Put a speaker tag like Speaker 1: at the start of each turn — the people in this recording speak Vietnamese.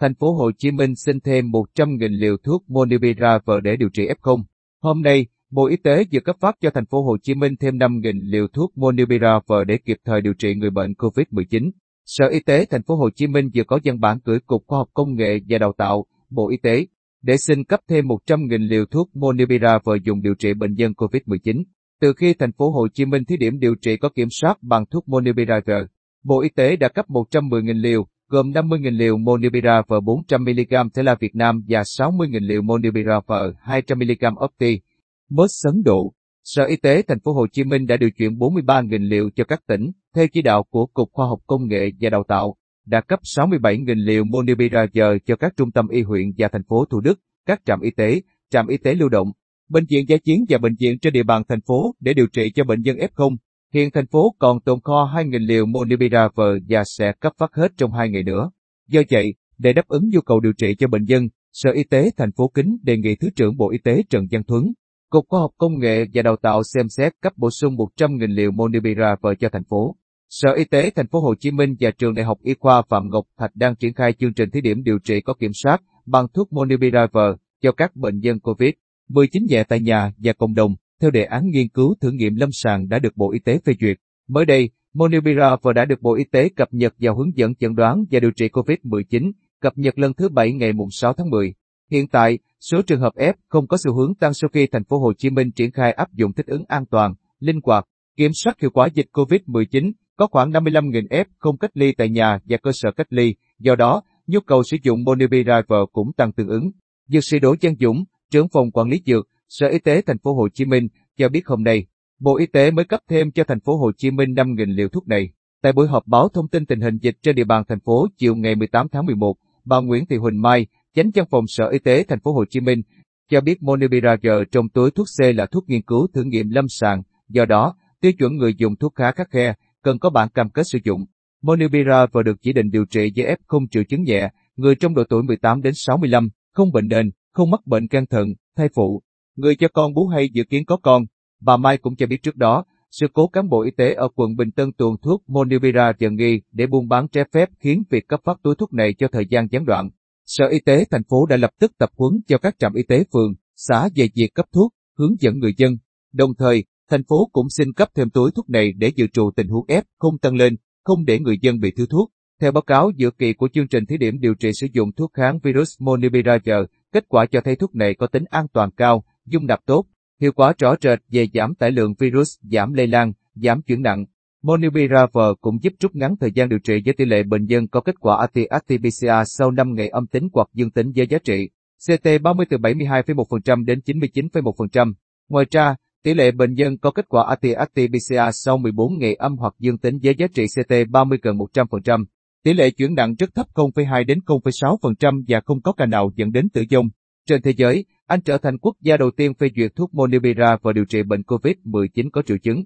Speaker 1: thành phố Hồ Chí Minh xin thêm 100.000 liều thuốc Monubiravir để điều trị F0. Hôm nay, Bộ Y tế vừa cấp phát cho thành phố Hồ Chí Minh thêm 5.000 liều thuốc Monubiravir để kịp thời điều trị người bệnh COVID-19. Sở Y tế thành phố Hồ Chí Minh vừa có văn bản gửi Cục Khoa học Công nghệ và Đào tạo, Bộ Y tế để xin cấp thêm 100.000 liều thuốc Monubiravir dùng điều trị bệnh nhân COVID-19. Từ khi thành phố Hồ Chí Minh thí điểm điều trị có kiểm soát bằng thuốc Monubiravir, Bộ Y tế đã cấp 110.000 liều, gồm 50.000 liều Monupiravir 400mg thể là Việt Nam và 60.000 liều Monupiravir 200mg Opti. Mất sấn độ. Sở Y tế thành phố Hồ Chí Minh đã điều chuyển 43.000 liều cho các tỉnh, theo chỉ đạo của Cục Khoa học Công nghệ và Đào tạo, đã cấp 67.000 liều Monupiravir cho các trung tâm y huyện và thành phố Thủ Đức, các trạm y tế, trạm y tế lưu động, bệnh viện giải chiến và bệnh viện trên địa bàn thành phố để điều trị cho bệnh nhân F0. Hiện thành phố còn tồn kho 2.000 liều monibiravir và sẽ cấp phát hết trong 2 ngày nữa. Do vậy, để đáp ứng nhu cầu điều trị cho bệnh nhân, Sở Y tế thành phố Kính đề nghị Thứ trưởng Bộ Y tế Trần Văn Thuấn, Cục Khoa học Công nghệ và Đào tạo xem xét cấp bổ sung 100.000 liều monibiravir cho thành phố. Sở Y tế thành phố Hồ Chí Minh và Trường Đại học Y khoa Phạm Ngọc Thạch đang triển khai chương trình thí điểm điều trị có kiểm soát bằng thuốc monibiravir cho các bệnh nhân COVID-19 nhẹ tại nhà và cộng đồng theo đề án nghiên cứu thử nghiệm lâm sàng đã được Bộ Y tế phê duyệt. Mới đây, Monupiravir đã được Bộ Y tế cập nhật vào hướng dẫn chẩn đoán và điều trị COVID-19, cập nhật lần thứ 7 ngày 6 tháng 10. Hiện tại, số trường hợp F không có xu hướng tăng sau khi thành phố Hồ Chí Minh triển khai áp dụng thích ứng an toàn, linh hoạt, kiểm soát hiệu quả dịch COVID-19, có khoảng 55.000 F không cách ly tại nhà và cơ sở cách ly, do đó, nhu cầu sử dụng Monubiravir cũng tăng tương ứng. Dược sĩ Đỗ Giang Dũng, trưởng phòng quản lý dược, Sở Y tế thành phố Hồ Chí Minh cho biết hôm nay, Bộ Y tế mới cấp thêm cho thành phố Hồ Chí Minh 5.000 liều thuốc này. Tại buổi họp báo thông tin tình hình dịch trên địa bàn thành phố chiều ngày 18 tháng 11, bà Nguyễn Thị Huỳnh Mai, Chánh văn phòng Sở Y tế thành phố Hồ Chí Minh, cho biết Monubiravir trong túi thuốc C là thuốc nghiên cứu thử nghiệm lâm sàng, do đó, tiêu chuẩn người dùng thuốc khá khắc khe, cần có bản cam kết sử dụng. Monubiravir được chỉ định điều trị với F không triệu chứng nhẹ, người trong độ tuổi 18 đến 65, không bệnh nền, không mắc bệnh can thận, thai phụ, người cho con bú hay dự kiến có con. Bà Mai cũng cho biết trước đó, sự cố cán bộ y tế ở quận Bình Tân tuồn thuốc Monupiravir nghi để buôn bán trái phép khiến việc cấp phát túi thuốc này cho thời gian gián đoạn. Sở Y tế thành phố đã lập tức tập huấn cho các trạm y tế phường, xã về việc cấp thuốc, hướng dẫn người dân. Đồng thời, thành phố cũng xin cấp thêm túi thuốc này để dự trù tình huống ép không tăng lên, không để người dân bị thiếu thuốc. Theo báo cáo dự kỳ của chương trình thí điểm điều trị sử dụng thuốc kháng virus Monupiravir, kết quả cho thấy thuốc này có tính an toàn cao, dung nạp tốt, hiệu quả rõ rệt về giảm tải lượng virus, giảm lây lan, giảm chuyển nặng. Monubiravir cũng giúp rút ngắn thời gian điều trị với tỷ lệ bệnh nhân có kết quả RT-PCR sau 5 ngày âm tính hoặc dương tính với giá trị CT 30 từ 72,1% đến 99,1%. Ngoài ra, tỷ lệ bệnh nhân có kết quả RT-PCR sau 14 ngày âm hoặc dương tính với giá trị CT 30 gần 100%. Tỷ lệ chuyển nặng rất thấp 0,2 đến 0,6% và không có ca nào dẫn đến tử vong. Trên thế giới, anh trở thành quốc gia đầu tiên phê duyệt thuốc Monibira và điều trị bệnh COVID-19 có triệu chứng.